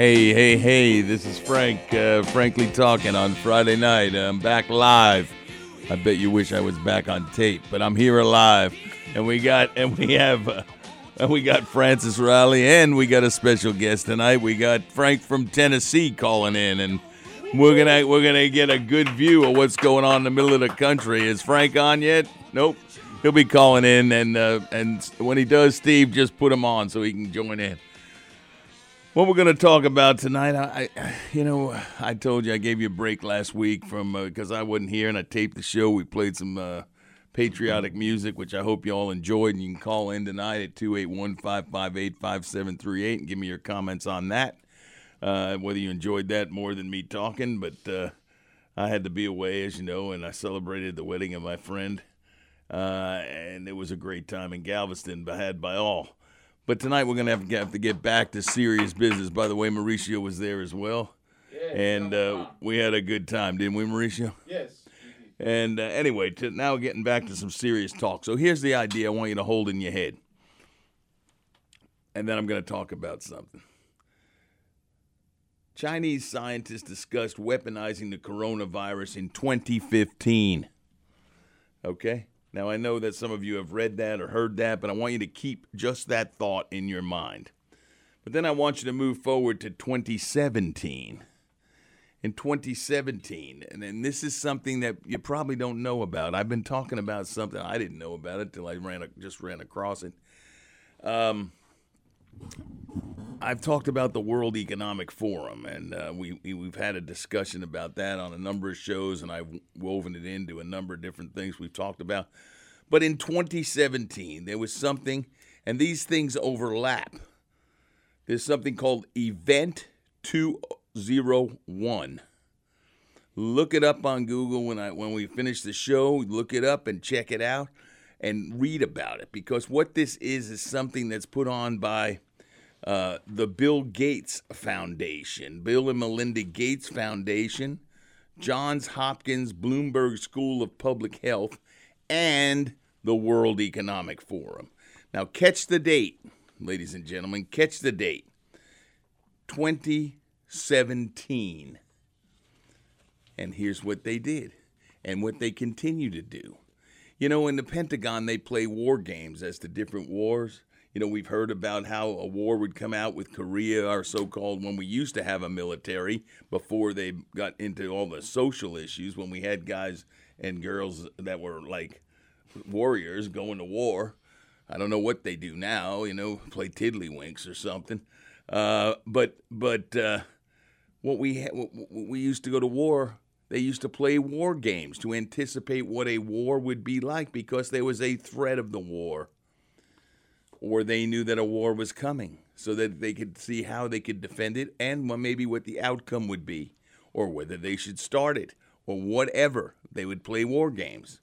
Hey, hey, hey, this is Frank, uh, frankly talking on Friday night. I'm back live. I bet you wish I was back on tape, but I'm here alive. And we got, and we have, uh, and we got Francis Riley, and we got a special guest tonight. We got Frank from Tennessee calling in, and we're gonna, we're gonna get a good view of what's going on in the middle of the country. Is Frank on yet? Nope. He'll be calling in, and uh, and when he does, Steve, just put him on so he can join in. What we're going to talk about tonight, I, I, you know, I told you I gave you a break last week from because uh, I wasn't here and I taped the show. We played some uh, patriotic music, which I hope you all enjoyed. And you can call in tonight at 281 558 5738 and give me your comments on that. Uh, whether you enjoyed that more than me talking, but uh, I had to be away, as you know, and I celebrated the wedding of my friend. Uh, and it was a great time in Galveston, but had by all. But tonight we're gonna have to, have to get back to serious business. By the way, Mauricio was there as well, Yeah, and uh, we had a good time, didn't we, Mauricio? yes. And uh, anyway, to now getting back to some serious talk. So here's the idea I want you to hold in your head, and then I'm going to talk about something. Chinese scientists discussed weaponizing the coronavirus in 2015. Okay? Now, I know that some of you have read that or heard that, but I want you to keep just that thought in your mind. But then I want you to move forward to 2017. In 2017, and then this is something that you probably don't know about. I've been talking about something I didn't know about it till I ran just ran across it. Um, I've talked about the World Economic Forum, and uh, we, we we've had a discussion about that on a number of shows, and I've woven it into a number of different things we've talked about. But in 2017, there was something, and these things overlap. There's something called Event 201. Look it up on Google when I when we finish the show. Look it up and check it out, and read about it because what this is is something that's put on by uh, the Bill Gates Foundation, Bill and Melinda Gates Foundation, Johns Hopkins Bloomberg School of Public Health, and the World Economic Forum. Now, catch the date, ladies and gentlemen, catch the date 2017. And here's what they did and what they continue to do. You know, in the Pentagon, they play war games as to different wars. You know, we've heard about how a war would come out with Korea, our so called, when we used to have a military before they got into all the social issues, when we had guys and girls that were like warriors going to war. I don't know what they do now, you know, play tiddlywinks or something. Uh, but but uh, what we ha- we used to go to war. They used to play war games to anticipate what a war would be like because there was a threat of the war or they knew that a war was coming so that they could see how they could defend it and maybe what the outcome would be or whether they should start it or whatever. They would play war games.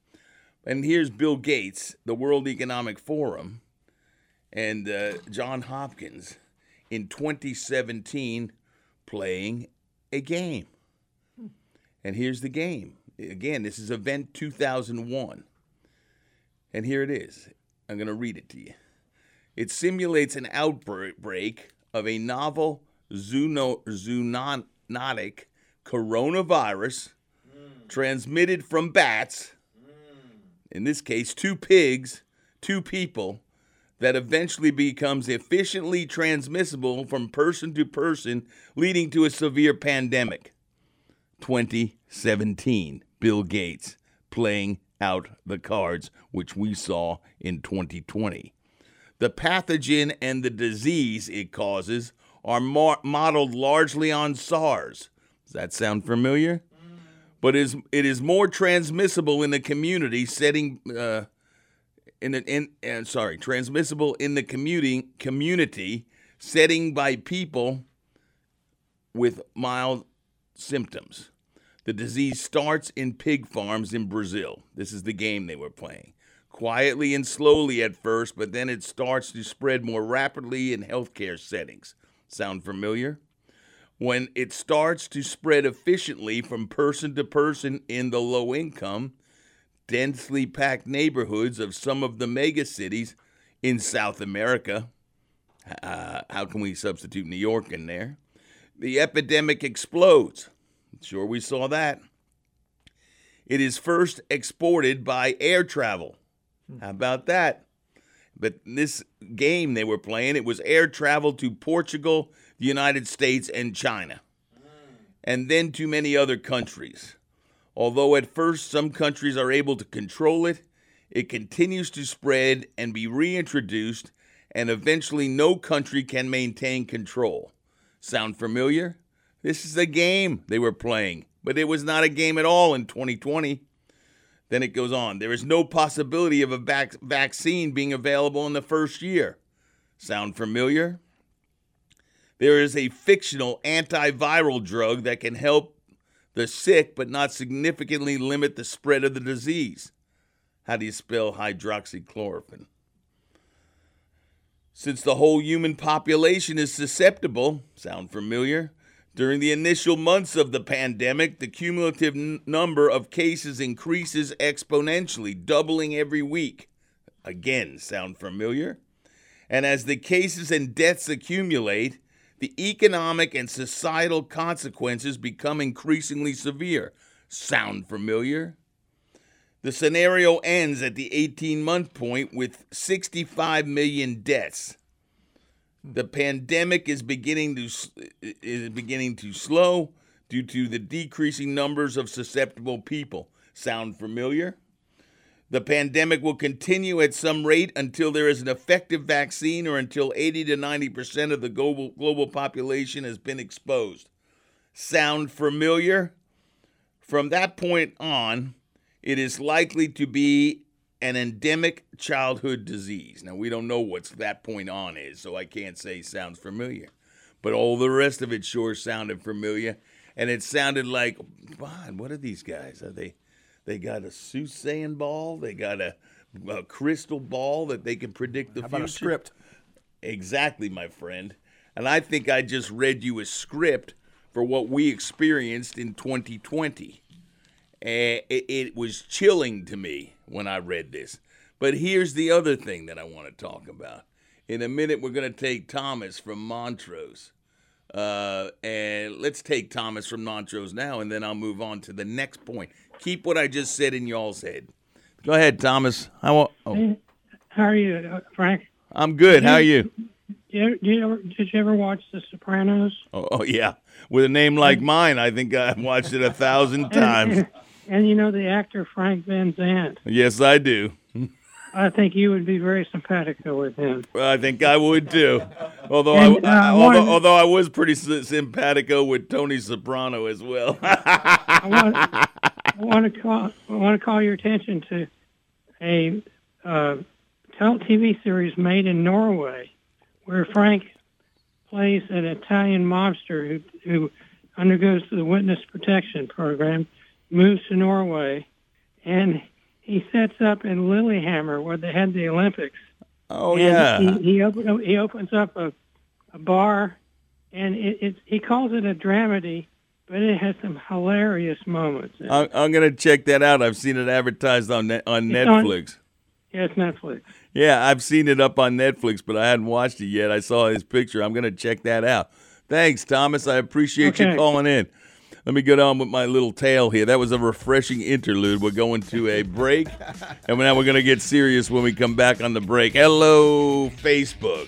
And here's Bill Gates, the World Economic Forum, and uh, John Hopkins in 2017 playing a game. And here's the game. Again, this is Event 2001. And here it is. I'm going to read it to you. It simulates an outbreak of a novel zoono- zoonotic coronavirus transmitted from bats, in this case, two pigs, two people, that eventually becomes efficiently transmissible from person to person, leading to a severe pandemic. 2017, Bill Gates playing out the cards, which we saw in 2020. The pathogen and the disease it causes are mar- modeled largely on SARS. Does that sound familiar? But is it is more transmissible in the community setting uh, in the in sorry transmissible in the commuting community setting by people with mild symptoms. The disease starts in pig farms in Brazil. This is the game they were playing. Quietly and slowly at first, but then it starts to spread more rapidly in healthcare settings. Sound familiar? When it starts to spread efficiently from person to person in the low income, densely packed neighborhoods of some of the mega cities in South America, uh, how can we substitute New York in there? The epidemic explodes. Sure, we saw that. It is first exported by air travel. Hmm. How about that? But this game they were playing, it was air travel to Portugal, the United States, and China, hmm. and then to many other countries. Although at first some countries are able to control it, it continues to spread and be reintroduced, and eventually no country can maintain control. Sound familiar? This is a game they were playing, but it was not a game at all in 2020. Then it goes on. There is no possibility of a vac- vaccine being available in the first year. Sound familiar? There is a fictional antiviral drug that can help the sick but not significantly limit the spread of the disease. How do you spell hydroxychloroquine? Since the whole human population is susceptible, sound familiar? During the initial months of the pandemic, the cumulative n- number of cases increases exponentially, doubling every week. Again, sound familiar? And as the cases and deaths accumulate, the economic and societal consequences become increasingly severe. Sound familiar? The scenario ends at the 18 month point with 65 million deaths. The pandemic is beginning to is beginning to slow due to the decreasing numbers of susceptible people. Sound familiar? The pandemic will continue at some rate until there is an effective vaccine or until 80 to 90% of the global, global population has been exposed. Sound familiar? From that point on, it is likely to be an endemic childhood disease. Now, we don't know what's that point on is, so I can't say sounds familiar. But all the rest of it sure sounded familiar. And it sounded like, God, what are these guys? Are they they got a soothsaying ball. They got a, a crystal ball that they can predict the How future. about a script? Exactly, my friend. And I think I just read you a script for what we experienced in 2020. And it, it was chilling to me when I read this. But here's the other thing that I want to talk about. In a minute, we're going to take Thomas from Montrose. Uh, and let's take Thomas from Montrose now, and then I'll move on to the next point. Keep what I just said in y'all's head. Go ahead, Thomas. How? Oh, How are you, uh, Frank? I'm good. How are you? Did you, ever, did you ever watch The Sopranos? Oh, oh, yeah. With a name like mine, I think I've watched it a thousand times. And, you know the actor Frank Van Zandt. Yes, I do. I think you would be very simpatico with him. Well, I think I would too. Although And, I, I- uh, although, although I was pretty simpatico with Tony Soprano as well. I want, I want to call I want to call your attention to a uh, TV series made in Norway, where Frank plays an Italian mobster who who undergoes the witness protection program, moves to Norway, and he sets up in Lillehammer where they had the Olympics. oh and yeah. he he, open, he opens up a, a bar, and it, it he calls it a dramedy, but it has some hilarious moments. I'm, I'm gonna check that out. I've seen it advertised on net, on It's on- Netflix. Yeah, it's Netflix. Yeah, I've seen it up on Netflix, but I hadn't watched it yet. I saw his picture. I'm gonna check that out. Thanks, Thomas. I appreciate you calling in. Let me get on with my little tale here. That was a refreshing interlude. We're going to a break, and now we're going to get serious when we come back on the break. Hello, Facebook.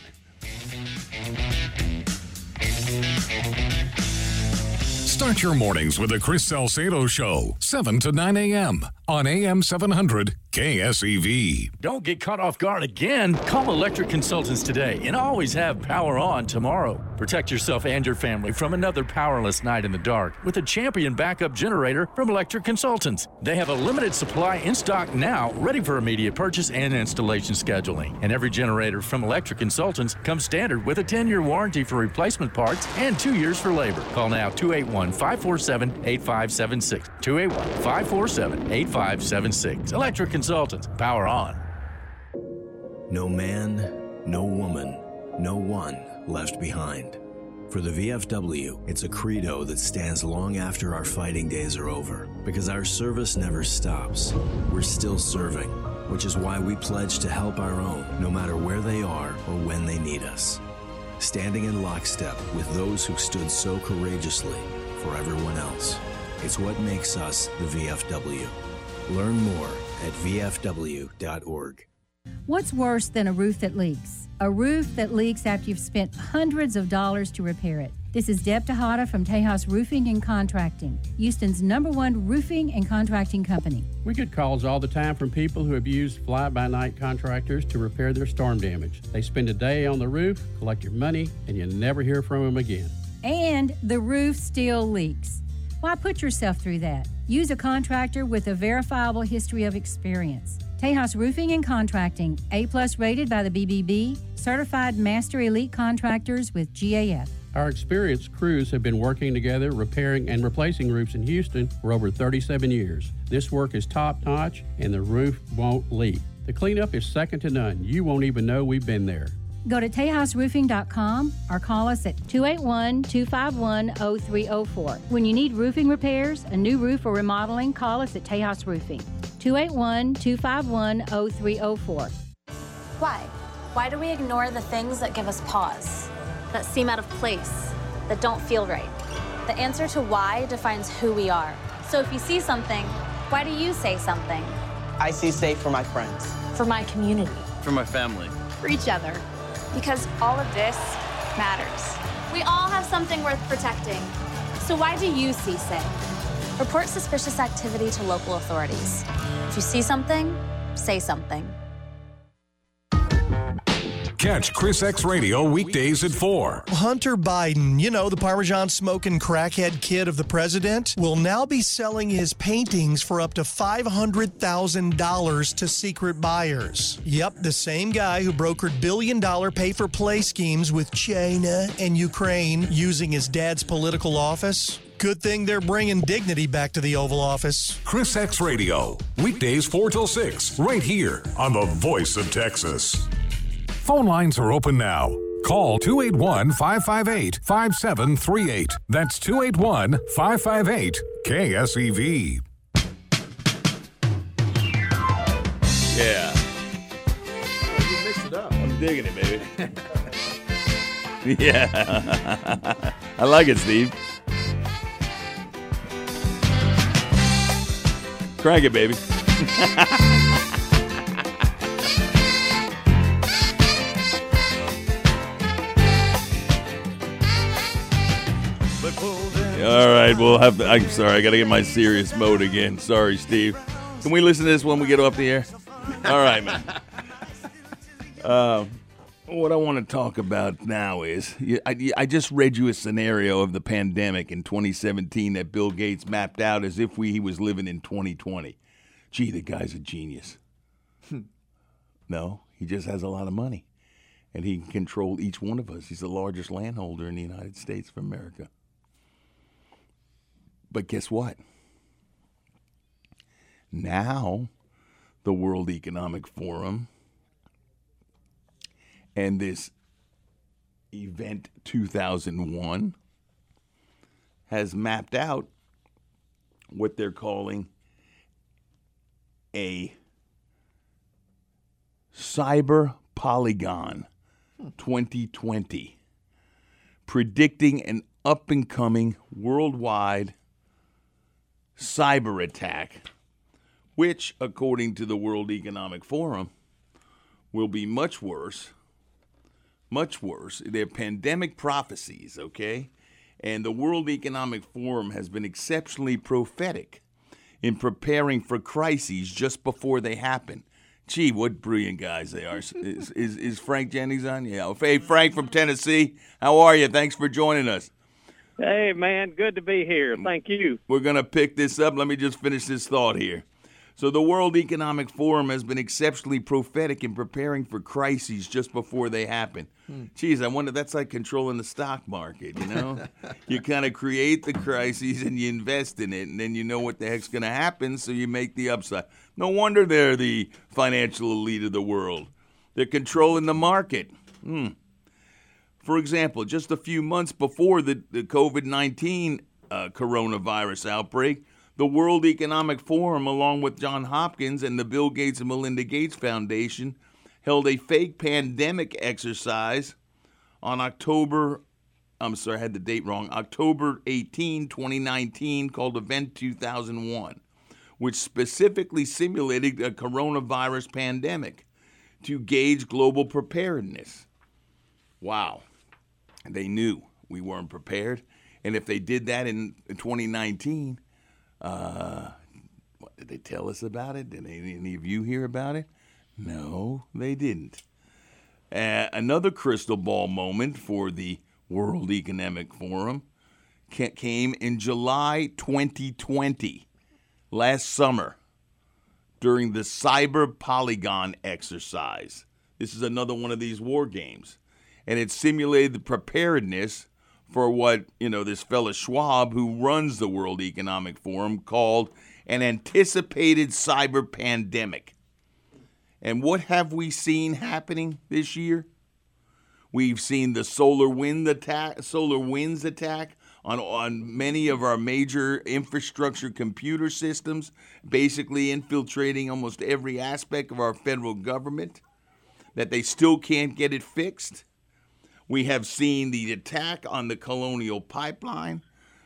Start your mornings with the Chris Salcedo Show, 7 to 9 a.m. on AM 700 KSEV. Don't get caught off guard again. Call Electric Consultants today and always have power on tomorrow. Protect yourself and your family from another powerless night in the dark with a champion backup generator from Electric Consultants. They have a limited supply in stock now, ready for immediate purchase and installation scheduling. And every generator from Electric Consultants comes standard with a 10 year warranty for replacement parts and two years for labor. Call now 281 547 8576. 281 547 8576. Electric Consultants. Power on. No man, no woman, no one left behind. For the VFW, it's a credo that stands long after our fighting days are over because our service never stops. We're still serving, which is why we pledge to help our own no matter where they are or when they need us. Standing in lockstep with those who stood so courageously for everyone else. It's what makes us the VFW. Learn more at VFW.org. What's worse than a roof that leaks? A roof that leaks after you've spent hundreds of dollars to repair it. This is Deb Tejada from Tejas Roofing and Contracting, Houston's number one roofing and contracting company. We get calls all the time from people who have used fly by night contractors to repair their storm damage. They spend a day on the roof, collect your money, and you never hear from them again. And the roof still leaks. Why put yourself through that? Use a contractor with a verifiable history of experience. Tejas Roofing and Contracting, A plus rated by the BBB, certified master elite contractors with GAF. Our experienced crews have been working together repairing and replacing roofs in Houston for over 37 years. This work is top notch and the roof won't leak. The cleanup is second to none. You won't even know we've been there. Go to TejasRoofing.com or call us at 281 251 0304. When you need roofing repairs, a new roof, or remodeling, call us at Tejas Roofing. 281 251 0304. Why? Why do we ignore the things that give us pause, that seem out of place, that don't feel right? The answer to why defines who we are. So if you see something, why do you say something? I see safe for my friends, For my community, For my family. for each other. Because all of this matters. We all have something worth protecting. So why do you see safe? Report suspicious activity to local authorities. If you see something, say something. Catch Chris X Radio weekdays at 4. Hunter Biden, you know, the Parmesan smoking crackhead kid of the president, will now be selling his paintings for up to $500,000 to secret buyers. Yep, the same guy who brokered billion dollar pay for play schemes with China and Ukraine using his dad's political office. Good thing they're bringing dignity back to the Oval Office. Chris X Radio, weekdays 4 till 6, right here on the voice of Texas. Phone lines are open now. Call 281 558 5738. That's 281 558 KSEV. Yeah. You mixed it up. I'm digging it, baby. yeah. I like it, Steve. Crank it, baby. All right, we'll have to. I'm sorry, I got to get my serious mode again. Sorry, Steve. Can we listen to this when we get off the air? All right, man. Uh, what I want to talk about now is I, I just read you a scenario of the pandemic in 2017 that Bill Gates mapped out as if we he was living in 2020. Gee, the guy's a genius. no, he just has a lot of money, and he can control each one of us. He's the largest landholder in the United States of America. But guess what? Now, the World Economic Forum and this event 2001 has mapped out what they're calling a cyber polygon 2020 predicting an up and coming worldwide cyber attack which according to the World Economic Forum will be much worse much worse. They're pandemic prophecies, okay? And the World Economic Forum has been exceptionally prophetic in preparing for crises just before they happen. Gee, what brilliant guys they are. Is, is, is Frank Jennings on? Yeah. Hey, Frank from Tennessee, how are you? Thanks for joining us. Hey, man, good to be here. Thank you. We're going to pick this up. Let me just finish this thought here. So, the World Economic Forum has been exceptionally prophetic in preparing for crises just before they happen. Hmm. Geez, I wonder that's like controlling the stock market, you know? you kind of create the crises and you invest in it, and then you know what the heck's going to happen, so you make the upside. No wonder they're the financial elite of the world. They're controlling the market. Hmm. For example, just a few months before the, the COVID 19 uh, coronavirus outbreak, the World Economic Forum, along with John Hopkins and the Bill Gates and Melinda Gates Foundation, held a fake pandemic exercise on October, I'm sorry, I had the date wrong, October 18, 2019, called Event 2001, which specifically simulated a coronavirus pandemic to gauge global preparedness. Wow. They knew we weren't prepared. And if they did that in 2019, uh, what, did they tell us about it? Did any, of you hear about it? No, they didn't. Uh, another crystal ball moment for the World Economic Forum came in July 2020, last summer, during the Cyber Polygon exercise. This is another one of these war games. And it simulated the preparedness for what, you know, this fellow Schwab, who runs the World Economic Forum, called an anticipated cyber pandemic. And what have we seen happening this year? We've seen the solar wind attack, SolarWinds attack on, on many of our major infrastructure computer systems, basically infiltrating almost every aspect of our federal government, that they still can't get it fixed. We have seen the attack on the Colonial Pipeline.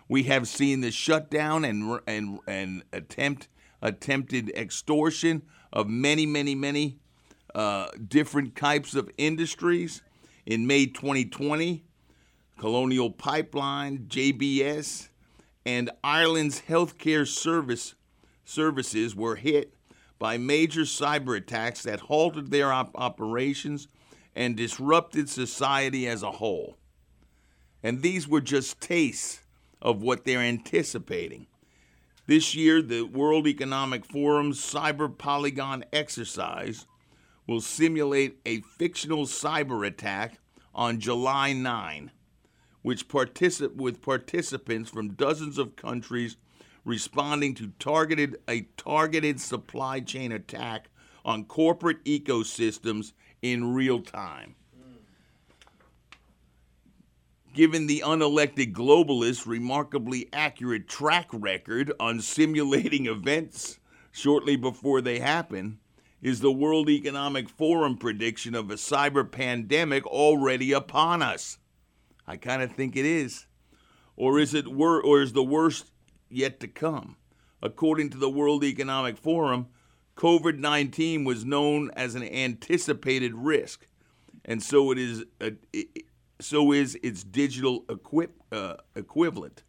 We have seen the shutdown and and and attempt attempted extortion of many, many, many uh, different types of industries. In May 2020, Colonial Pipeline, JBS, and Ireland's healthcare service services were hit by major cyber attacks that halted their op- operations and disrupted society as a whole. And these were just tastes of what they're anticipating. This year, the World Economic Forum's Cyber Polygon exercise will simulate a fictional cyber attack on July 9, which particip- with participants from dozens of countries responding to targeted a targeted supply chain attack on corporate ecosystems in real time. Given the unelected globalist's remarkably accurate track record on simulating events shortly before they happen, is the World Economic Forum prediction of a cyber pandemic already upon us? I kind of think it is. Or is it wor- or is the worst yet to come? According to the World Economic Forum, COVID 19 was known as an anticipated risk, and so it is. A, it, so is its digital equip, uh, equivalent.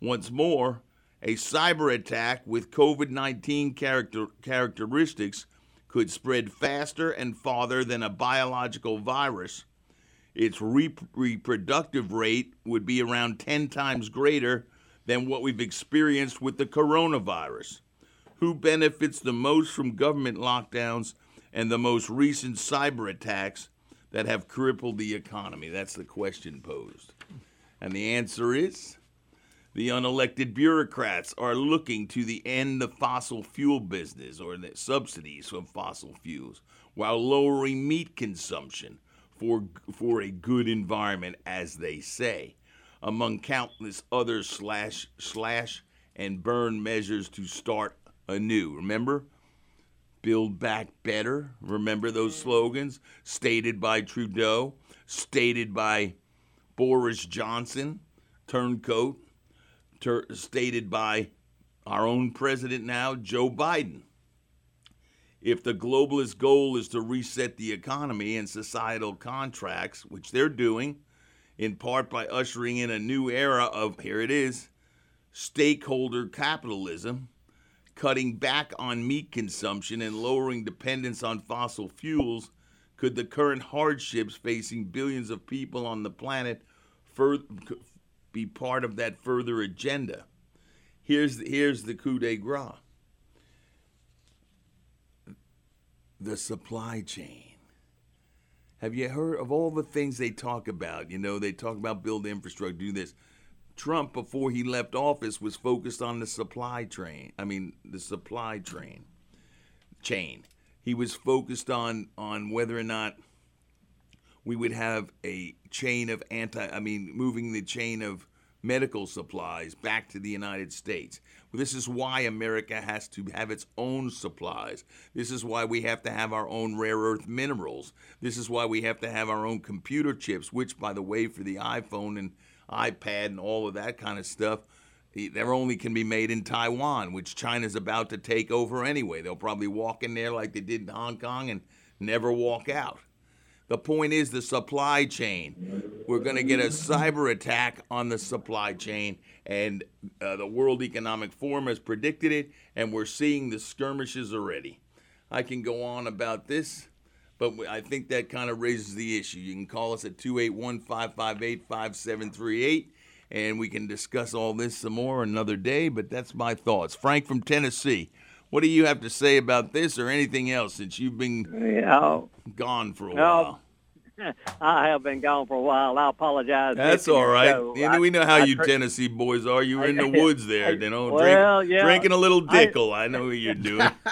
Once more, a cyber attack with COVID 19 character, characteristics could spread faster and farther than a biological virus. Its re- reproductive rate would be around 10 times greater than what we've experienced with the coronavirus who benefits the most from government lockdowns and the most recent cyber attacks that have crippled the economy? That's the question posed. And the answer is the unelected bureaucrats are looking to the end of fossil fuel business or the subsidies from fossil fuels while lowering meat consumption for, for a good environment, as they say, among countless other slash, slash and burn measures to start anew. Remember? Build back better. Remember those slogans stated by Trudeau, stated by Boris Johnson, turncoat, ter- stated by our own president now, Joe Biden. If the globalist goal is to reset the economy and societal contracts, which they're doing, in part by ushering in a new era of, here it is, stakeholder capitalism, cutting back on meat consumption and lowering dependence on fossil fuels could the current hardships facing billions of people on the planet fur- be part of that further agenda? Here's the, here's the coup de grace the supply chain. Have you heard of all the things they talk about? You know, they talk about build infrastructure, do this. Trump, before he left office, was focused on the supply train. I mean, the supply train chain. He was focused on on whether or not we would have a chain of anti. I mean, moving the chain of medical supplies back to the United States. This is why America has to have its own supplies. This is why we have to have our own rare earth minerals. This is why we have to have our own computer chips, which, by the way, for the iPhone and iPad and all of that kind of stuff, they're only can be made in Taiwan, which China's about to take over anyway. They'll probably walk in there like they did in Hong Kong and never walk out. The point is the supply chain. We're going to get a cyber attack on the supply chain, and uh, the World Economic Forum has predicted it, and we're seeing the skirmishes already. I can go on about this, but I think that kind of raises the issue. You can call us at 281 558 5738, and we can discuss all this some more another day, but that's my thoughts. Frank from Tennessee. What do you have to say about this or anything else since you've been gone for a while? I have been gone for a while. I apologize. That's all right. You know, we know how I, you I, Tennessee boys are. You're in the woods there, you know, well, drink, yeah. drinking a little Dickel. I, know what you're doing.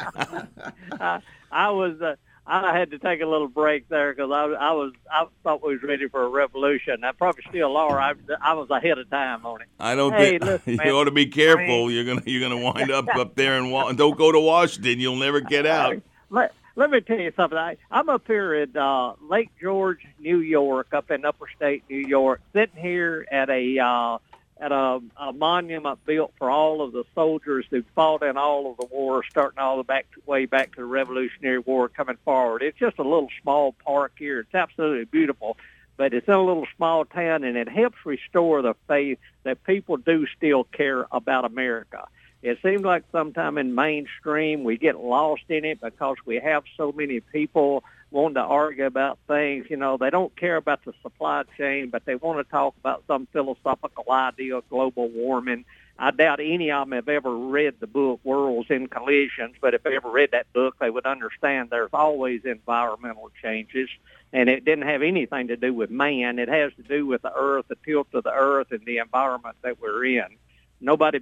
I, was. Uh, I had to take a little break there because I, I was I thought we was ready for a revolution. I probably still are. I, I was ahead of time on it. I don't hey, think listen, you ought to be careful. You're gonna you're gonna wind up up there and don't go to Washington. You'll never get out. Let, let me tell you something. I, I'm up here at uh, Lake George, New York, up in Upper State New York, sitting here at a uh, at a, a monument built for all of the soldiers who fought in all of the wars, starting all the back way back to the Revolutionary War, coming forward. It's just a little small park here. It's absolutely beautiful, but it's in a little small town, and it helps restore the faith that people do still care about America. It seems like sometime in mainstream we get lost in it because we have so many people wanting to argue about things. You know, they don't care about the supply chain, but they want to talk about some philosophical idea of global warming. I doubt any of them have ever read the book Worlds in Collisions, but if they ever read that book, they would understand there's always environmental changes, and it didn't have anything to do with man. It has to do with the earth, the tilt of the earth, and the environment that we're in. Nobody,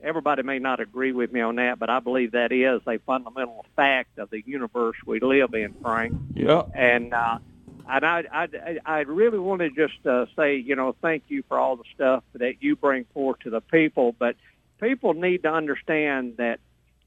everybody may not agree with me on that, but I believe that is a fundamental fact of the universe we live in, Frank. Yeah. And uh, and I I I really want to just uh, say, you know, thank you for all the stuff that you bring forth to the people, but people need to understand that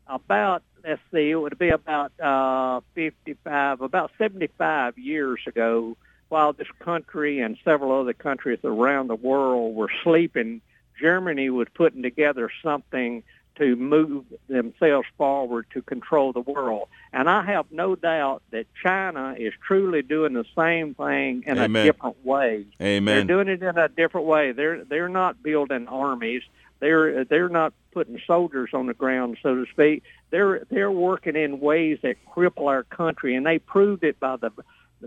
about let's see, it would be about uh, 55, about 75 years ago, while this country and several other countries around the world were sleeping Germany was putting together something to move themselves forward to control the world. And I have no doubt that China is truly doing the same thing in Amen. a different way. Amen. They're doing it in a different way. They're they're not building armies. They're they're not putting soldiers on the ground, so to speak. They're they're working in ways that cripple our country, and they proved it by the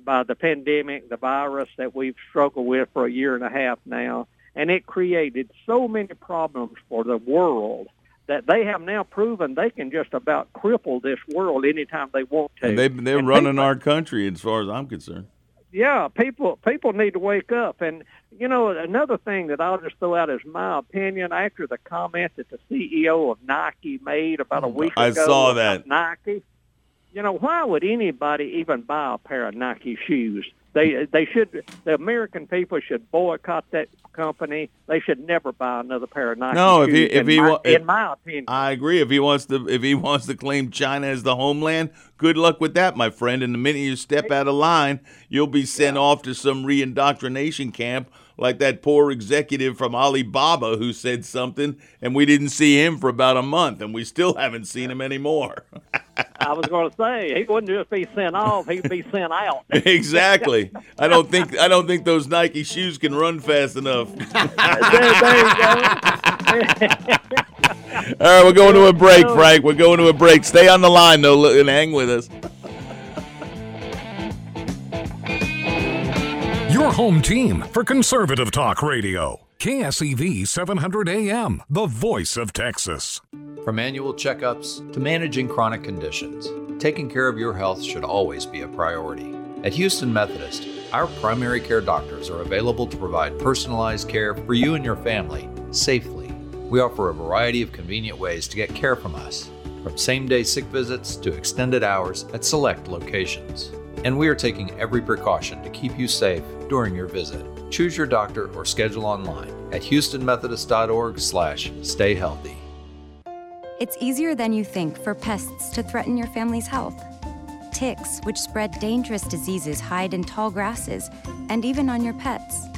by the pandemic, the virus that we've struggled with for a year and a half now and it created so many problems for the world that they have now proven they can just about cripple this world anytime they want to. And they, they're and running people, our country, as far as I'm concerned. Yeah, people people need to wake up. And you know, another thing that I'll just throw out as my opinion after the comment that the CEO of Nike made about a oh, week I ago. I saw that Nike. You know, why would anybody even buy a pair of Nike shoes? They they should the American people should boycott that company. They should never buy another pair of Nike no, if he if in he my, wa- in my opinion, I agree. If he wants to if he wants to claim China as the homeland, good luck with that, my friend. And the minute you step out of line, you'll be sent off to some re-indoctrination camp like that poor executive from Alibaba who said something, and we didn't see him for about a month, and we still haven't seen him anymore. I was going to say he wouldn't just be sent off; he'd be sent out. exactly. I don't think I don't think those Nike shoes can run fast enough. there, there you go. All right, we're going to a break, Frank. We're going to a break. Stay on the line, though, and hang with us. Your home team for conservative talk radio. KSEV 700 AM, the voice of Texas. From annual checkups to managing chronic conditions, taking care of your health should always be a priority. At Houston Methodist, our primary care doctors are available to provide personalized care for you and your family safely. We offer a variety of convenient ways to get care from us, from same day sick visits to extended hours at select locations. And we are taking every precaution to keep you safe during your visit. Choose your doctor or schedule online at houstonmethodist.org/slash stay healthy. It's easier than you think for pests to threaten your family's health. Ticks, which spread dangerous diseases, hide in tall grasses and even on your pets.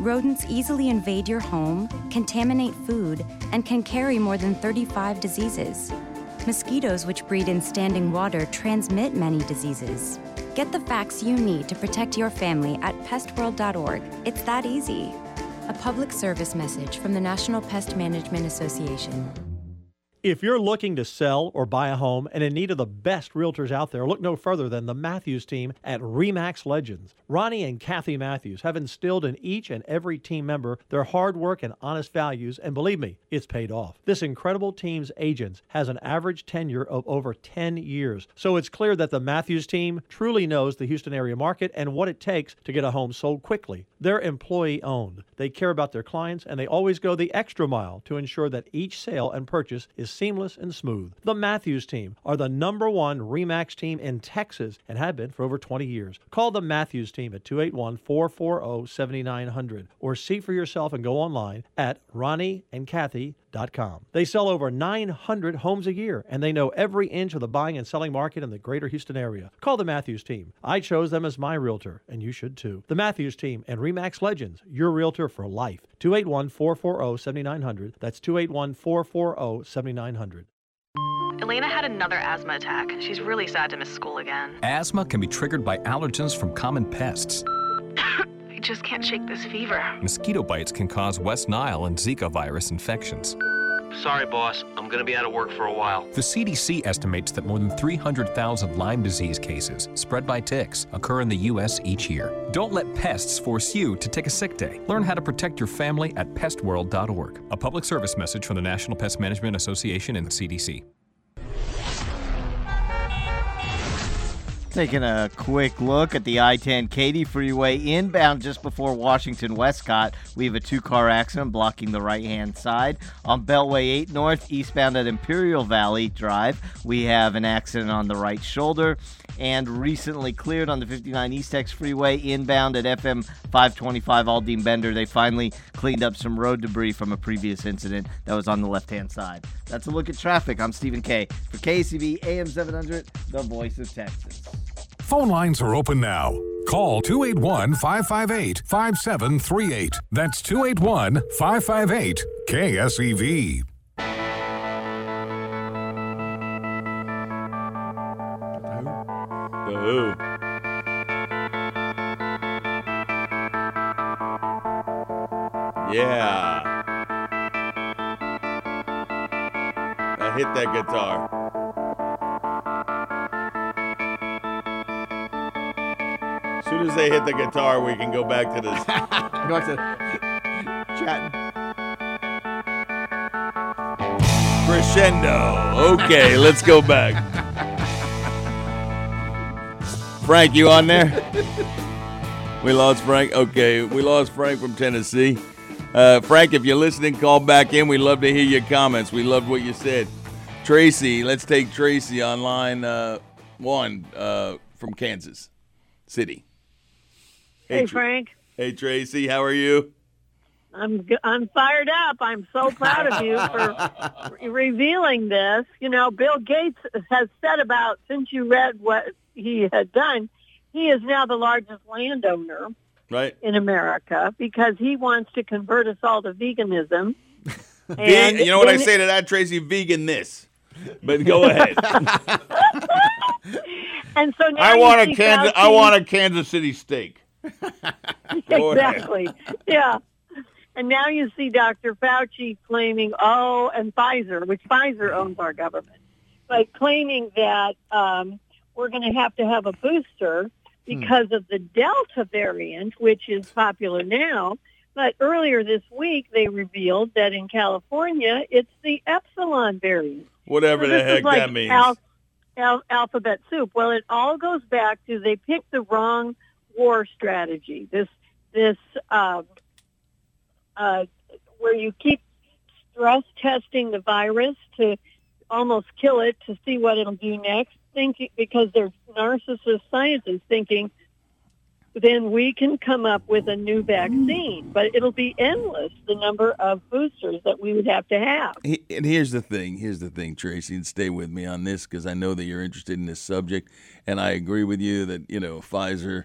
Rodents easily invade your home, contaminate food, and can carry more than 35 diseases. Mosquitoes, which breed in standing water, transmit many diseases. Get the facts you need to protect your family at pestworld.org. It's that easy. A public service message from the National Pest Management Association. If you're looking to sell or buy a home and in need of the best realtors out there, look no further than the Matthews team at REMAX Legends. Ronnie and Kathy Matthews have instilled in each and every team member their hard work and honest values, and believe me, it's paid off. This incredible team's agents has an average tenure of over 10 years, so it's clear that the Matthews team truly knows the Houston area market and what it takes to get a home sold quickly. They're employee owned. They care about their clients and they always go the extra mile to ensure that each sale and purchase is seamless and smooth. The Matthews team are the number one REMAX team in Texas and have been for over 20 years. Call the Matthews team at 281 440 7900 or see for yourself and go online at ronnieandkathy.com. They sell over 900 homes a year and they know every inch of the buying and selling market in the greater Houston area. Call the Matthews team. I chose them as my realtor and you should too. The Matthews team and REMAX Legends, your realtor for life. 281 440 7900. That's 281 440 7900. Elena had another asthma attack. She's really sad to miss school again. Asthma can be triggered by allergens from common pests. I just can't shake this fever. Mosquito bites can cause West Nile and Zika virus infections. Sorry, boss. I'm going to be out of work for a while. The CDC estimates that more than 300,000 Lyme disease cases spread by ticks occur in the U.S. each year. Don't let pests force you to take a sick day. Learn how to protect your family at pestworld.org. A public service message from the National Pest Management Association and the CDC. Taking a quick look at the I 10 Katy Freeway inbound just before Washington Westcott. We have a two car accident blocking the right hand side. On Beltway 8 North, eastbound at Imperial Valley Drive, we have an accident on the right shoulder. And recently cleared on the 59 Eastex Freeway inbound at FM 525 Aldine Bender. They finally cleaned up some road debris from a previous incident that was on the left hand side. That's a look at traffic. I'm Stephen K. For KSEV AM 700, the voice of Texas. Phone lines are open now. Call 281 558 5738. That's 281 558 KSEV. Who. Yeah. I hit that guitar. Soon as they hit the guitar, we can go back to this. go back to chatting. Crescendo. Okay, let's go back. Frank, you on there? We lost Frank. Okay, we lost Frank from Tennessee. Uh, Frank, if you're listening, call back in. We'd love to hear your comments. We loved what you said. Tracy, let's take Tracy on line uh, one uh, from Kansas City. Hey, Tra- Frank. Hey, Tracy, how are you? I'm I'm fired up. I'm so proud of you for re- revealing this. You know, Bill Gates has said about since you read what he had done, he is now the largest landowner Right? in America because he wants to convert us all to veganism. Ve- you know what I say to that, Tracy? Vegan this. But go ahead. And so now I want a Kansas. I want a Kansas City steak. Exactly. Yeah. And now you see Dr. Fauci claiming, oh, and Pfizer, which Pfizer owns our government, but claiming that um, we're going to have to have a booster because of the Delta variant, which is popular now. But earlier this week, they revealed that in California, it's the Epsilon variant. Whatever So the heck like that means. al- al- alphabet soup. Well, it all goes back to they picked the wrong war strategy. This this um, uh, where you keep stress testing the virus to almost kill it to see what it'll do next. Thinking because they're narcissist scientists thinking then we can come up with a new vaccine. But it'll be endless the number of boosters that we would have to have. And here's the thing. Here's the thing, Tracy, and stay with me on this because I know that you're interested in this subject, and I agree with you that you know Pfizer,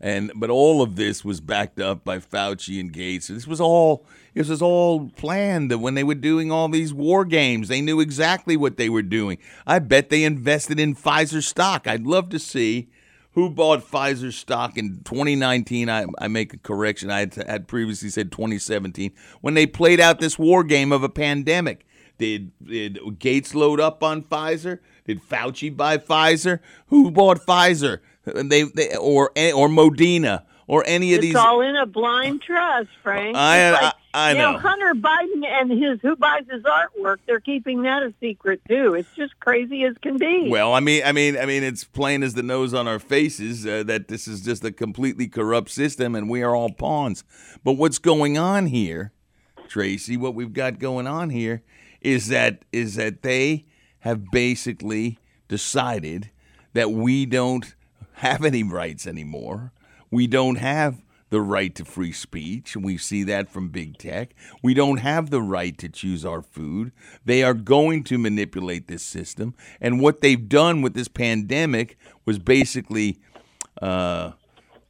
and but all of this was backed up by Fauci and Gates. This was all this was all planned. That when they were doing all these war games, they knew exactly what they were doing. I bet they invested in Pfizer stock. I'd love to see who bought Pfizer stock in 2019. I, I make a correction. I had, had previously said 2017 when they played out this war game of a pandemic. Did, did Gates load up on Pfizer? Did Fauci buy Pfizer? Who bought Pfizer? They, they or or Moderna or any of It's these. all in a blind trust, Frank. I- It's I- I you know. Hunter Biden and his who buys his artwork, they're keeping that a secret too. It's just crazy as can be. Well, I mean, I mean, I mean, it's plain as the nose on our faces uh, that this is just a completely corrupt system, and we are all pawns. But what's going on here, Tracy? What we've got going on here is that is that they have basically decided that we don't have any rights anymore. We don't have the right to free speech. and We see that from big tech. We don't have the right to choose our food. They are going to manipulate this system. And what they've done with this pandemic was basically uh,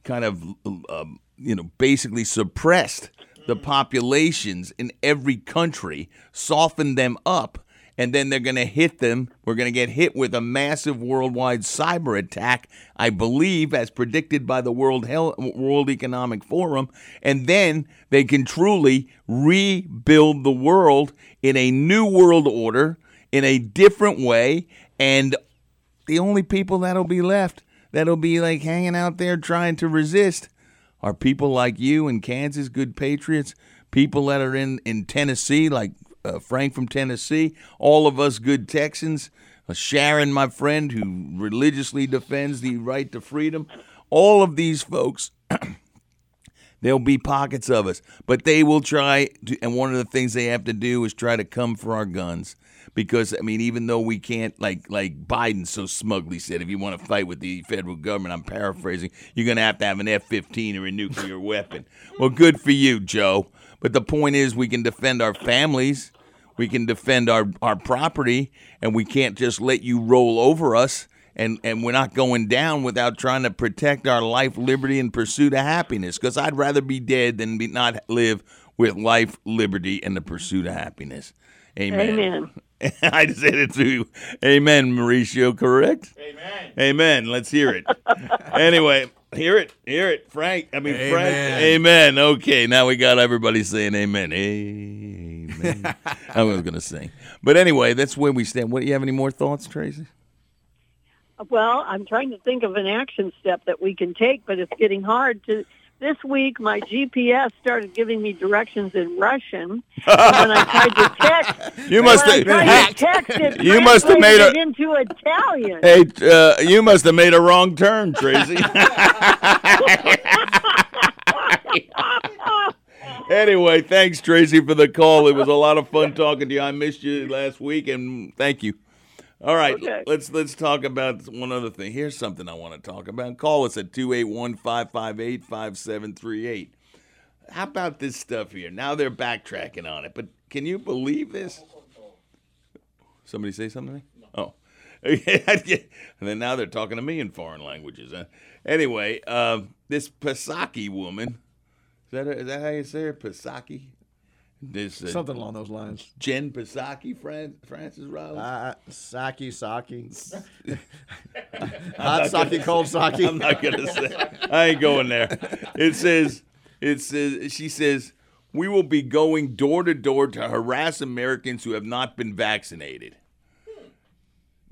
kind of, um, you know, basically suppressed the populations in every country, softened them up, and then they're going to hit them. We're going to get hit with a massive worldwide cyber attack, I believe, as predicted by the World Health, World Economic Forum, and then they can truly rebuild the world in a new world order in a different way, and the only people that'll be left that'll be like hanging out there trying to resist are people like you in Kansas, good patriots, people that are in, in Tennessee, like uh, Frank from Tennessee, all of us good Texans, uh, Sharon, my friend, who religiously defends the right to freedom. All of these folks There'll be pockets of us, but they will try. To, and one of the things they have to do is try to come for our guns, because I mean, even though we can't, like like Biden so smugly said, if you want to fight with the federal government, I'm paraphrasing, you're going to have to have an F-15 or a nuclear weapon. Well, good for you, Joe. But the point is, we can defend our families, we can defend our our property, and we can't just let you roll over us and and we're not going down without trying to protect our life, liberty, and pursuit of happiness. Because I'd rather be dead than be not live with life, liberty, and the pursuit of happiness. Amen. Amen. I said it too. Amen, Mauricio. Correct. Amen. Amen. Let's hear it. anyway, hear it. Hear it, Frank. I mean, Frank. Amen. Okay, now we got everybody saying amen. Amen. I was going to sing, but anyway, that's where we stand. What do you have any more thoughts, Tracy? Well, I'm trying to think of an action step that we can take, but it's getting hard to. This week, my GPS started giving me directions in Russian. and when I tried to text, You must have- tried to text it, You must have made a- it into Italian. Hey, uh, you must have made a wrong turn, Tracy. anyway, thanks, Tracy, for the call. It was a lot of fun talking to you. I missed you last week, and thank you. All right, Okay. let's let's talk about one other thing. Here's something I want to talk about. Call us at 281-558-5738. How about this stuff here? Now they're backtracking on it, but can you believe this? Somebody say something to me? Oh. and then now they're talking to me in foreign languages. Huh? Anyway, um, this Pasaki woman, that, is that how you say her? Pasaki? This, uh, Something along those lines. Jen Pasaki, Fran- Francis Riley? Uh, saki, sake. I'm Hot not cold sake. I'm not gonna say. I ain't going there. It says. It says. She says. we will be going door to door to harass Americans who have not been vaccinated.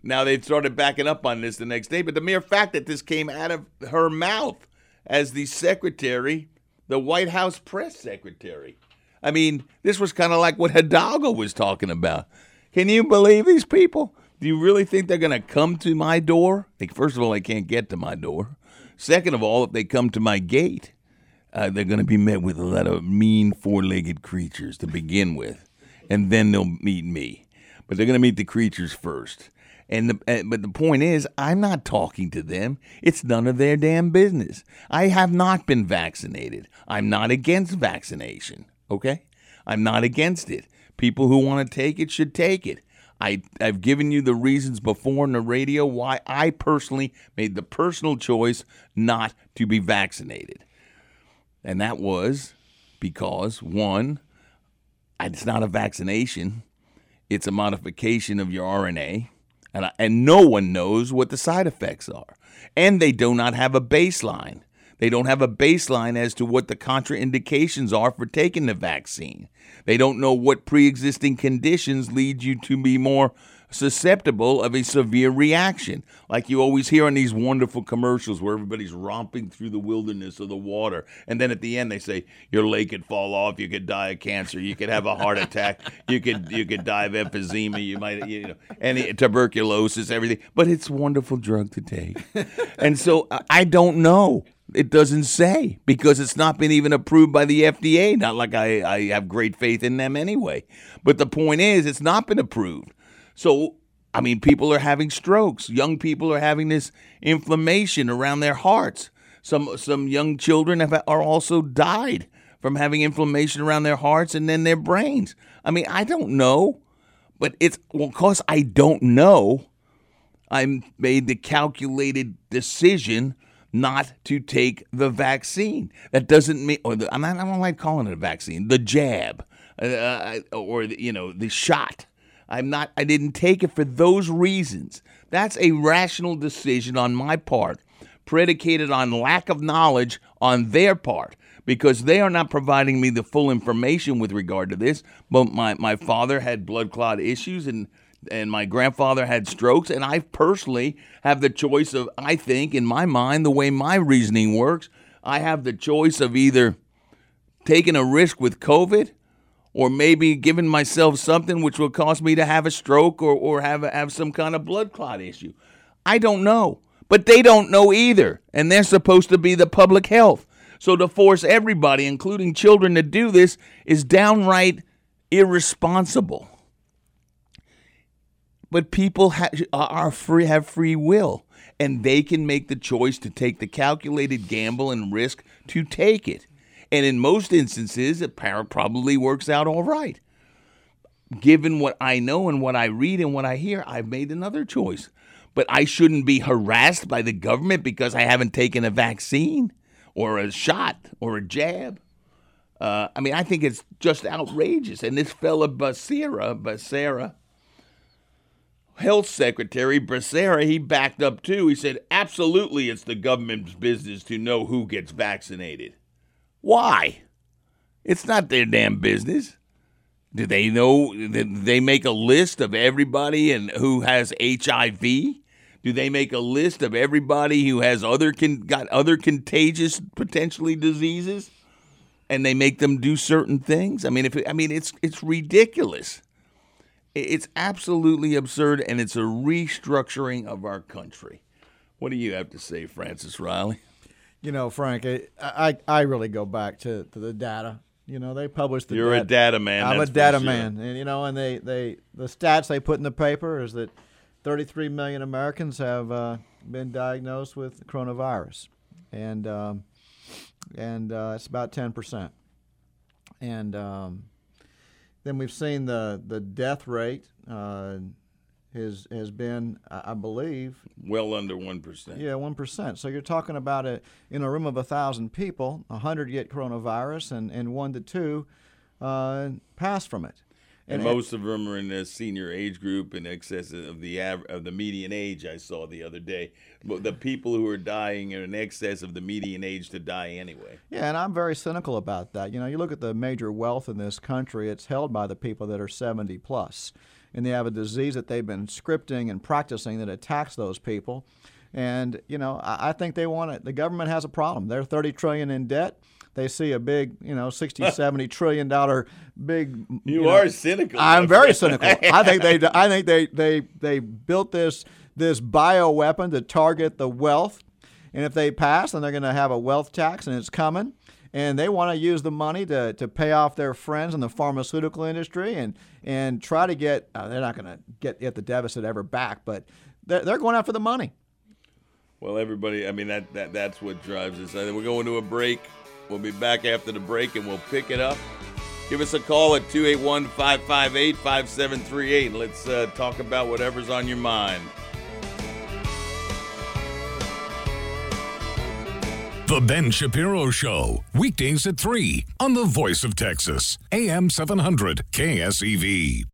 Now they've started backing up on this the next day, but the mere fact that this came out of her mouth as the secretary, the White House press secretary. I mean, this was kind of like what Hidalgo was talking about. Can you believe these people? Do you really think they're going to come to my door? Like, first of all, they can't get to my door. Second of all, if they come to my gate, uh, they're going to be met with a lot of mean four-legged creatures to begin with, and then they'll meet me. But they're going to meet the creatures first. And the, uh, but the point is, I'm not talking to them. It's none of their damn business. I have not been vaccinated. I'm not against vaccination. Okay, I'm not against it. People who want to take it should take it. I, I've given you the reasons before on the radio why I personally made the personal choice not to be vaccinated. And that was because, one, it's not a vaccination, it's a modification of your RNA. And, I, and no one knows what the side effects are. And they do not have a baseline. They don't have a baseline as to what the contraindications are for taking the vaccine. They don't know what pre existing conditions lead you to be more susceptible of a severe reaction. Like you always hear in these wonderful commercials where everybody's romping through the wilderness of the water. And then at the end they say, Your leg could fall off, you could die of cancer, you could have a heart attack, you could you could die of emphysema, you might you know any tuberculosis, everything. But it's a wonderful drug to take. and so uh, I don't know. It doesn't say because it's not been even approved by the FDA. Not like I, I have great faith in them anyway. But the point is, it's not been approved. So, I mean, people are having strokes. Young people are having this inflammation around their hearts. Some some young children have are also died from having inflammation around their hearts and then their brains. I mean, I don't know, but it's well, cause I don't know. I made the calculated decision not to take the vaccine. That doesn't mean, or the, I don't like calling it a vaccine, the jab, uh, or the, you know, the shot. I'm not. I didn't take it for those reasons. That's a rational decision on my part, predicated on lack of knowledge on their part because they are not providing me the full information with regard to this. But my, my father had blood clot issues and and my grandfather had strokes and I personally have the choice of I think in my mind the way my reasoning works, I have the choice of either taking a risk with COVID or maybe giving myself something which will cause me to have a stroke or, or have, have some kind of blood clot issue. I don't know. But they don't know either. And they're supposed to be the public health. So to force everybody, including children, to do this is downright irresponsible. But people ha- are free, have free will, and they can make the choice to take the calculated gamble and risk to take it. And in most instances, it probably works out all right. Given what I know and what I read and what I hear, I've made another choice. But I shouldn't be harassed by the government because I haven't taken a vaccine or a shot or a jab. Uh, I mean, I think it's just outrageous. And this fella Becerra, Becerra, health secretary Becerra, he backed up too. He said, absolutely, it's the government's business to know who gets vaccinated. Why? It's not their damn business. Do they know? Did they make a list of everybody and who has HIV? Do they make a list of everybody who has other con- got other contagious potentially diseases, and they make them do certain things? I mean, if I mean, it's it's ridiculous. It's absolutely absurd, and it's a restructuring of our country. What do you have to say, Francis Riley? You know, Frank, I I, I really go back to, to the data. You know, they publish the. You're data. a data man. I'm a data sure. man, and you know, and they, they the stats they put in the paper is that 33 million Americans have uh, been diagnosed with coronavirus, and um, and uh, it's about 10 percent. And um, then we've seen the the death rate uh, has has been, I believe, Well under one percent. yeah, one percent. So you're talking about a in a room of a thousand people, a hundred get coronavirus, and, and one to two uh, pass from it. And, most of them are in the senior age group in excess of the of the median age. I saw the other day. But the people who are dying are in excess of the median age to die anyway. Yeah, and I'm very cynical about that. You know, you look at the major wealth in this country; it's held by the people that are 70 plus, and they have a disease that they've been scripting and practicing that attacks those people. And you know, I, I think they want it. The government has a problem. They're 30 trillion in debt they see a big, you know, 60, 70 trillion dollar big. You, know, are cynical. I'm very cynical. I think they, I think they, they, they built this this bio weapon to target the wealth, and if they pass, then they're going to have a wealth tax, and it's coming. And they want to use the money to, to pay off their friends in the pharmaceutical industry and, and try to get. Uh, they're not going to get, get the deficit ever back, but they're, they're going after the money. Well, everybody, I mean that, that that's what drives us. I think we're going to a break. We'll be back after the break and we'll pick it up. Give us a call at 281 558 5738. and Let's uh, talk about whatever's on your mind. The Ben Shapiro Show, weekdays at 3 on the Voice of Texas, AM 700 KSEV.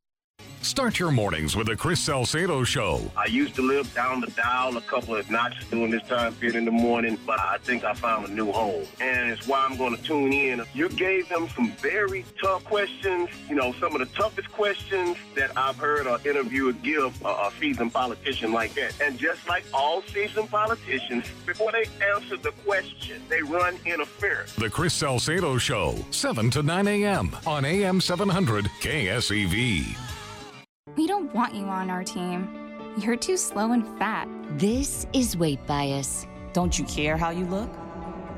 Start your mornings with the Chris Salcedo Show. I used to live down the dial a couple of notches during this time period in the morning, but I think I found a new home. And it's why I'm going to tune in. You gave them some very tough questions, you know, some of the toughest questions that I've heard an interviewer give a, a seasoned politician like that. And just like all seasoned politicians, before they answer the question, they run interference. The Chris Salcedo Show, 7 to 9 a.m. on AM 700 KSEV. We don't want you on our team. You're too slow and fat. This is weight bias. Don't you care how you look?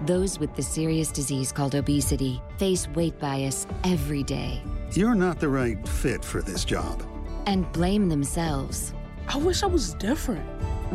Those with the serious disease called obesity face weight bias every day. You're not the right fit for this job. And blame themselves. I wish I was different.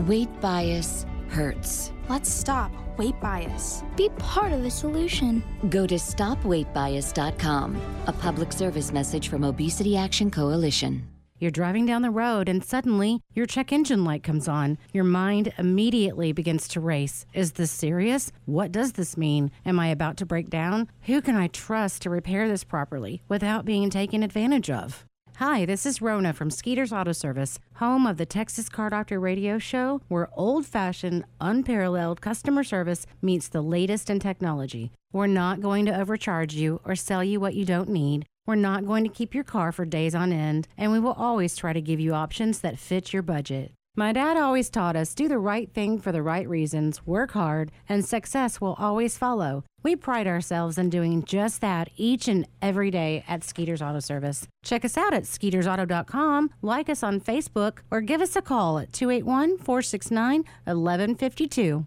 Weight bias hurts. Let's stop weight bias. Be part of the solution. Go to stopweightbias.com, a public service message from Obesity Action Coalition. You're driving down the road and suddenly your check engine light comes on. Your mind immediately begins to race. Is this serious? What does this mean? Am I about to break down? Who can I trust to repair this properly without being taken advantage of? Hi, this is Rona from Skeeter's Auto Service, home of the Texas Car Doctor radio show, where old fashioned, unparalleled customer service meets the latest in technology. We're not going to overcharge you or sell you what you don't need. We're not going to keep your car for days on end, and we will always try to give you options that fit your budget. My dad always taught us do the right thing for the right reasons, work hard, and success will always follow. We pride ourselves in doing just that each and every day at Skeeter's Auto Service. Check us out at skeetersauto.com, like us on Facebook, or give us a call at 281 469 1152.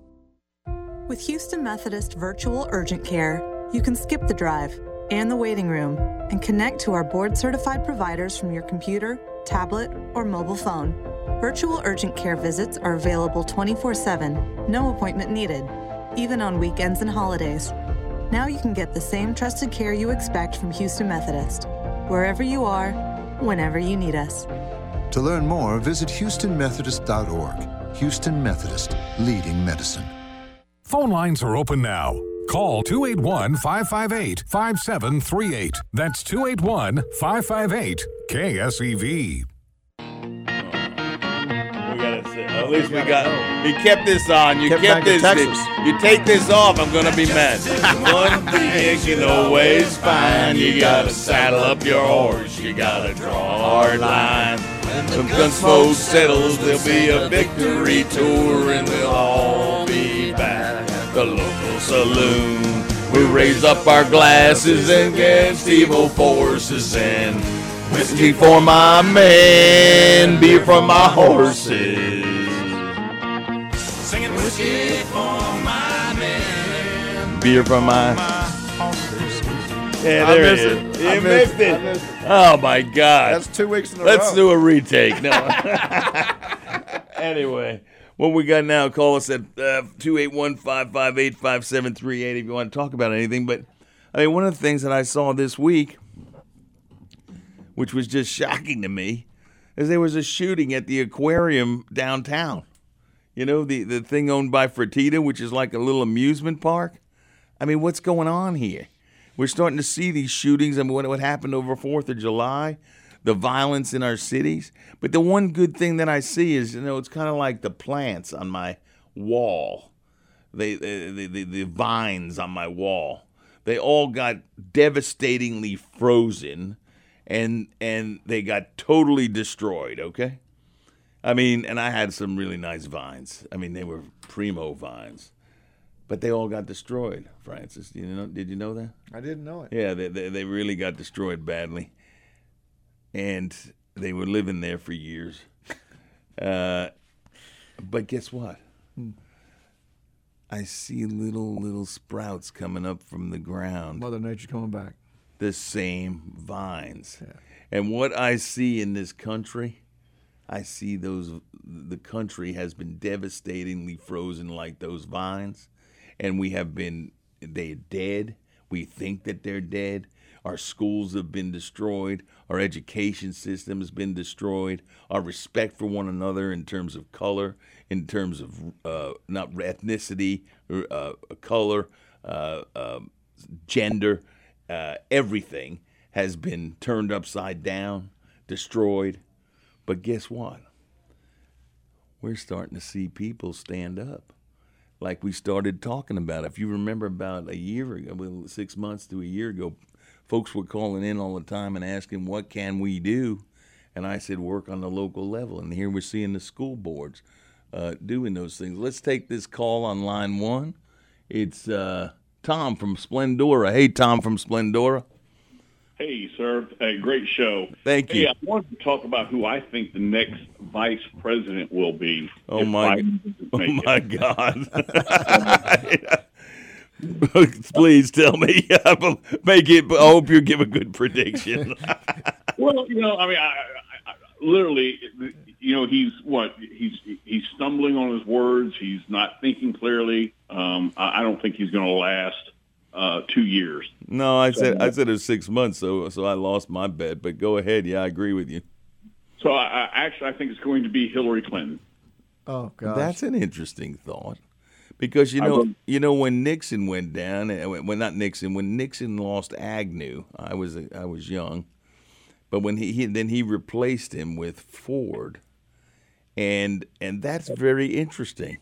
With Houston Methodist Virtual Urgent Care, you can skip the drive and the waiting room and connect to our board certified providers from your computer, tablet, or mobile phone. Virtual urgent care visits are available 24 7, no appointment needed, even on weekends and holidays. Now you can get the same trusted care you expect from Houston Methodist, wherever you are, whenever you need us. To learn more, visit HoustonMethodist.org. Houston Methodist, leading medicine. Phone lines are open now. Call 281 558 5738. That's 281 558 KSEV. We gotta settle. At least we got. He kept this on. You Kept kept, this. Texas. You take this off, I'm gonna be mad. One thing you can always find. You gotta saddle up your horse. You gotta draw a hard line. When the Gunsmoke settles, there'll be a victory tour, and we'll all be back at the local saloon. We raise up our glasses against evil forces and whiskey for my men, beer for my horses. Singing whiskey for my man. Beer from my. Yeah, there it missed it. You I missed missed it. it. I missed it. Oh my God. That's two weeks in a row. Let's do a retake. No. anyway, what we got now? Call us at uh, two eight one five five eight five seven three eight if you want to talk about anything. But I mean, one of the things that I saw this week, which was just shocking to me, is there was a shooting at the aquarium downtown. You know, the, the thing owned by Fertitta, which is like a little amusement park. I mean, what's going on here? We're starting to see these shootings. I mean, what, what happened over 4th of July, the violence in our cities. But the one good thing that I see is, you know, it's kind of like the plants on my wall, they, the, the, the, vines on my wall. They all got devastatingly frozen and and they got totally destroyed, okay? I mean, and I had some really nice vines. I mean, they were primo vines, but they all got destroyed. Francis, you know, did you know that? I didn't know it. Yeah, they they, they really got destroyed badly, and they were living there for years. Uh, but guess what? I see little little sprouts coming up from the ground. Mother Nature coming back. The same vines. And what I see in this country, I see those the country has been devastatingly frozen like those vines and we have been they're dead. We think that they're dead. Our schools have been destroyed. Our education system has been destroyed. Our respect for one another in terms of color, in terms of uh, not ethnicity, uh, color, uh, um gender, uh, everything has been turned upside down, destroyed. But guess what? We're starting to see people stand up like we started talking about. If you remember about a year ago, six months to a year ago, folks were calling in all the time and asking, what can we do? And I said, work on the local level. And here we're seeing the school boards uh, doing those things. Let's take this call on line one. It's uh, Tom from Splendora. Hey, Tom from Splendora. Hey, sir. Hey, great show. Thank Hey, you. I wanted to talk about who I think the next vice president will be. Oh my! Oh my. God! Please tell me. Make it. I hope you give a good prediction. well, you know, I mean, I, I, I, literally, you know, he's what he's he's stumbling on his words. He's not thinking clearly. Um, I, I don't think he's going to last uh, two years. no, I said I said it was six months, so so I lost my bet. But go ahead. Yeah, I agree with you. So I, I actually I think it's going to be Hillary Clinton. Oh God, That's an interesting thought. Because you know, you know when Nixon went down, uh, when not Nixon, when Nixon lost Agnew, I was I was young, but when he, he then he replaced him with Ford, and and that's very interesting.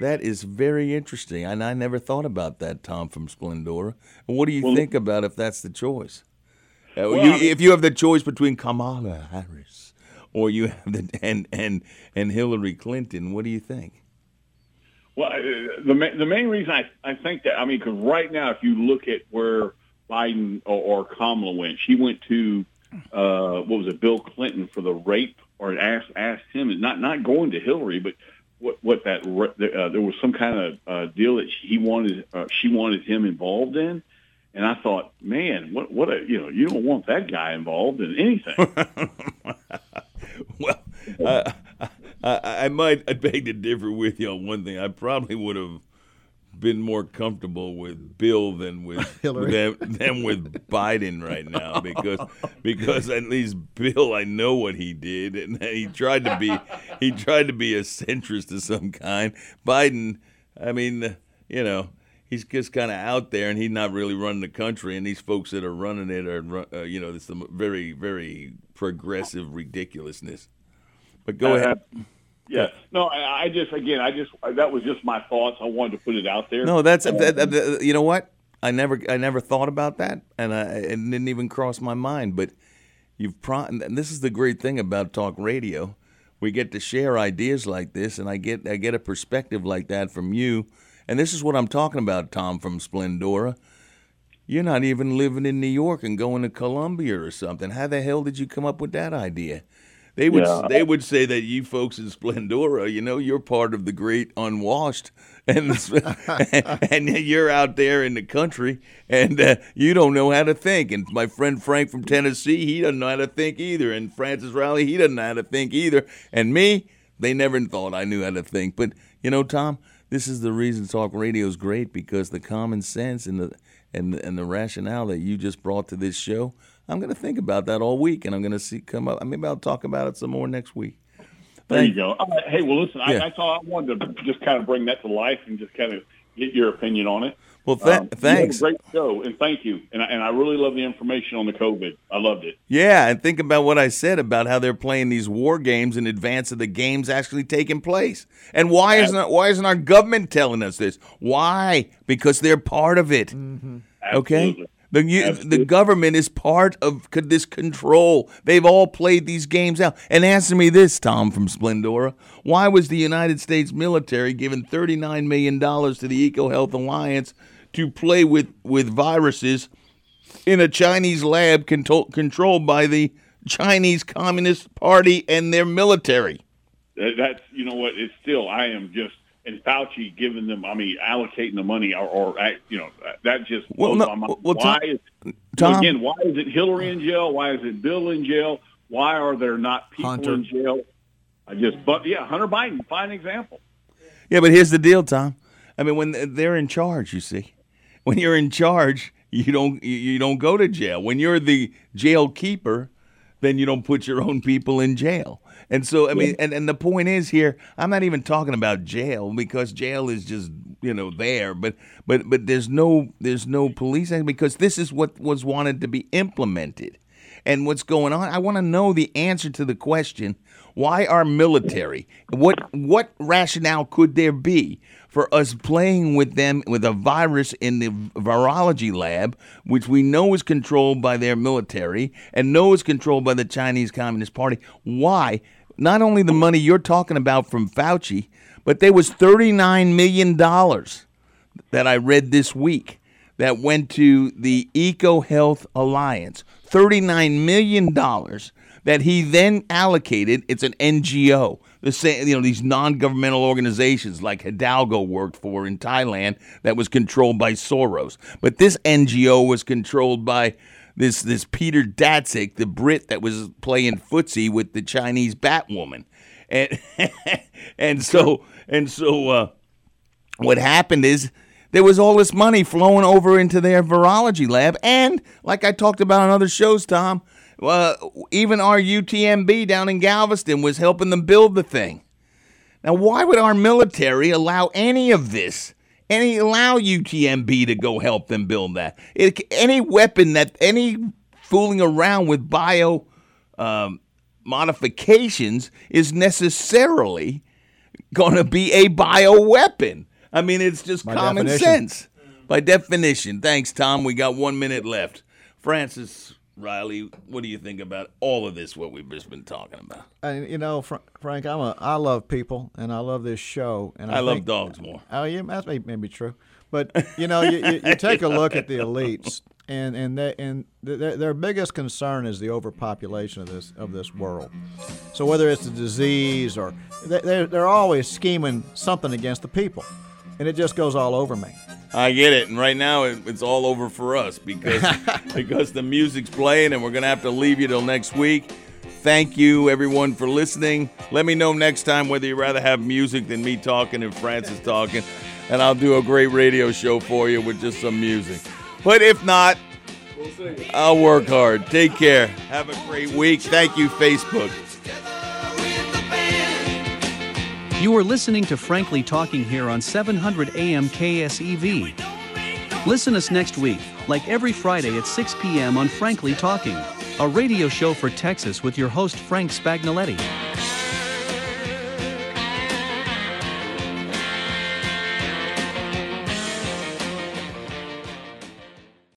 That is very interesting, and I never thought about that, Tom from Splendora. What do you Well- think about if that's the choice? Uh, Well, you, I mean- if you have the choice between Kamala Harris or you have the and and and Hillary Clinton, what do you think? Well, uh, the the main reason I I think that I mean because right now if you look at where Biden or, or Kamala went, she went to uh, what was it, Bill Clinton for the rape, or asked asked him not not going to Hillary, but what what that uh, there was some kind of uh, deal that he wanted uh, she wanted him involved in. And I thought, man, what what a you know you don't want that guy involved in anything. well, I, I, I might I beg to differ with you on one thing. I probably would have been more comfortable with Bill than with Hillary. than, than with Biden right now because because at least Bill I know what he did and he tried to be he tried to be a centrist of some kind. Biden, I mean, you know. He's just kind of out there, and he's not really running the country. And these folks that are running it are, uh, you know, there's some very, very progressive ridiculousness. But go Uh, ahead. Yeah. No, I, I just again, I just that was just my thoughts. I wanted to put it out there. No, that's that, that- that- you know what? I never I never thought about that, and I it didn't even cross my mind. But you've pro- and this is the great thing about talk radio. We get to share ideas like this, and I get I get a perspective like that from you. And this is what I'm talking about, Tom from Splendora. You're not even living in New York and going to Columbia or something. How the hell did you come up with that idea? They would Yeah. they would say that you folks in Splendora, you know, you're part of the great unwashed, and and you're out there in the country, and uh, you don't know how to think. And my friend Frank from Tennessee, he doesn't know how to think either. And Francis Riley, he doesn't know how to think either. And me, they never thought I knew how to think. But you know, Tom, this is the reason talk radio is great because the common sense and the and and the rationale that you just brought to this show. I'm going to think about that all week, and I'm going to see come up. Maybe I'll talk about it some more next week. There you go. Right. Hey, well, listen, I, Yeah. that's all I wanted to just kind of bring that to life and just kind of get your opinion on it. Well, th- Um, thanks. great show, and thank you. And I, and I really love the information on the COVID. I loved it. Yeah, and think about what I said about how they're playing these war games in advance of the games actually taking place. And why isn't why isn't our government telling us this? Why? Because they're part of it. Okay. The, you, the government is part of this control. They've all played these games out. And answer me this, Tom from Splendora. Why was the United States military given $39 million to the EcoHealth Alliance to play with, with viruses in a Chinese lab control, controlled by the Chinese Communist Party and their military? That's you know what? It's still I am just and Fauci giving them. I mean, allocating the money or, or uh, you know uh, that just Well, no, my mind. well, why Tom- is Tom- again? Why is it Hillary in jail? Why is it Bill in jail? Why are there not people Hunter. in jail? I just but yeah, Hunter Biden, fine example. Yeah, but here's the deal, Tom. I mean, when they're in charge, you see, when you're in charge, you don't you- you don't go to jail. When you're the jail keeper, then you don't put your own people in jail. And so, I mean, and, and the point is here, I'm not even talking about jail because jail is just you know there, but but but there's no there's no police because this is what was wanted to be implemented. And what's going on? I want to know the answer to the question: Why our military? What what rationale could there be for us playing with them with a virus in the virology lab, which we know is controlled by their military and know is controlled by the Chinese Communist Party? Why? Not only the money you're talking about from Fauci, but there was thirty nine million dollars that I read this week that went to the Eco Health Alliance. $39 million that he then allocated. It's an NGO. The same, you know, these non-governmental organizations like Hidalgo worked for in Thailand that was controlled by Soros. But this NGO was controlled by this this Peter Daszak, the Brit that was playing footsie with the Chinese Batwoman. And and so and so uh what happened is there was all this money flowing over into their virology lab, and like I talked about on other shows, Tom, uh, even our UTMB down in Galveston was helping them build the thing. Now, why would our military allow any of this? Any allow UTMB to go help them build that? It, any weapon that any fooling around with bio um, modifications is necessarily going to be a bio weapon. I mean, it's just By common definition. sense. By definition. Thanks, Tom. We got one minute left. Francis Riley, what do you think about all of this? What we've just been talking about? And you know, Fra- Frank, I'm a I love people, and I love this show, and I, I love dogs more. Oh yeah, that may, may be true, but you know, you, you, you take a look at the elites, and and they, and their, their biggest concern is the overpopulation of this of this world. So whether it's a disease or they, they're they're always scheming something against the people, and it just goes all over me. I get it, and right now it, it's all over for us because because the music's playing, and we're gonna have to leave you till next week. Thank you, everyone, for listening. Let me know next time whether you'd rather have music than me talking and Francis talking, and I'll do a great radio show for you with just some music. But if not, I'll work hard. Take care. Have a great week. Thank you, Facebook. You are listening to Frankly Talking here on 700 AM KSEV. Listen us next week, like every Friday at 6 p.m. on Frankly Talking, a radio show for Texas with your host Frank Spagnoletti.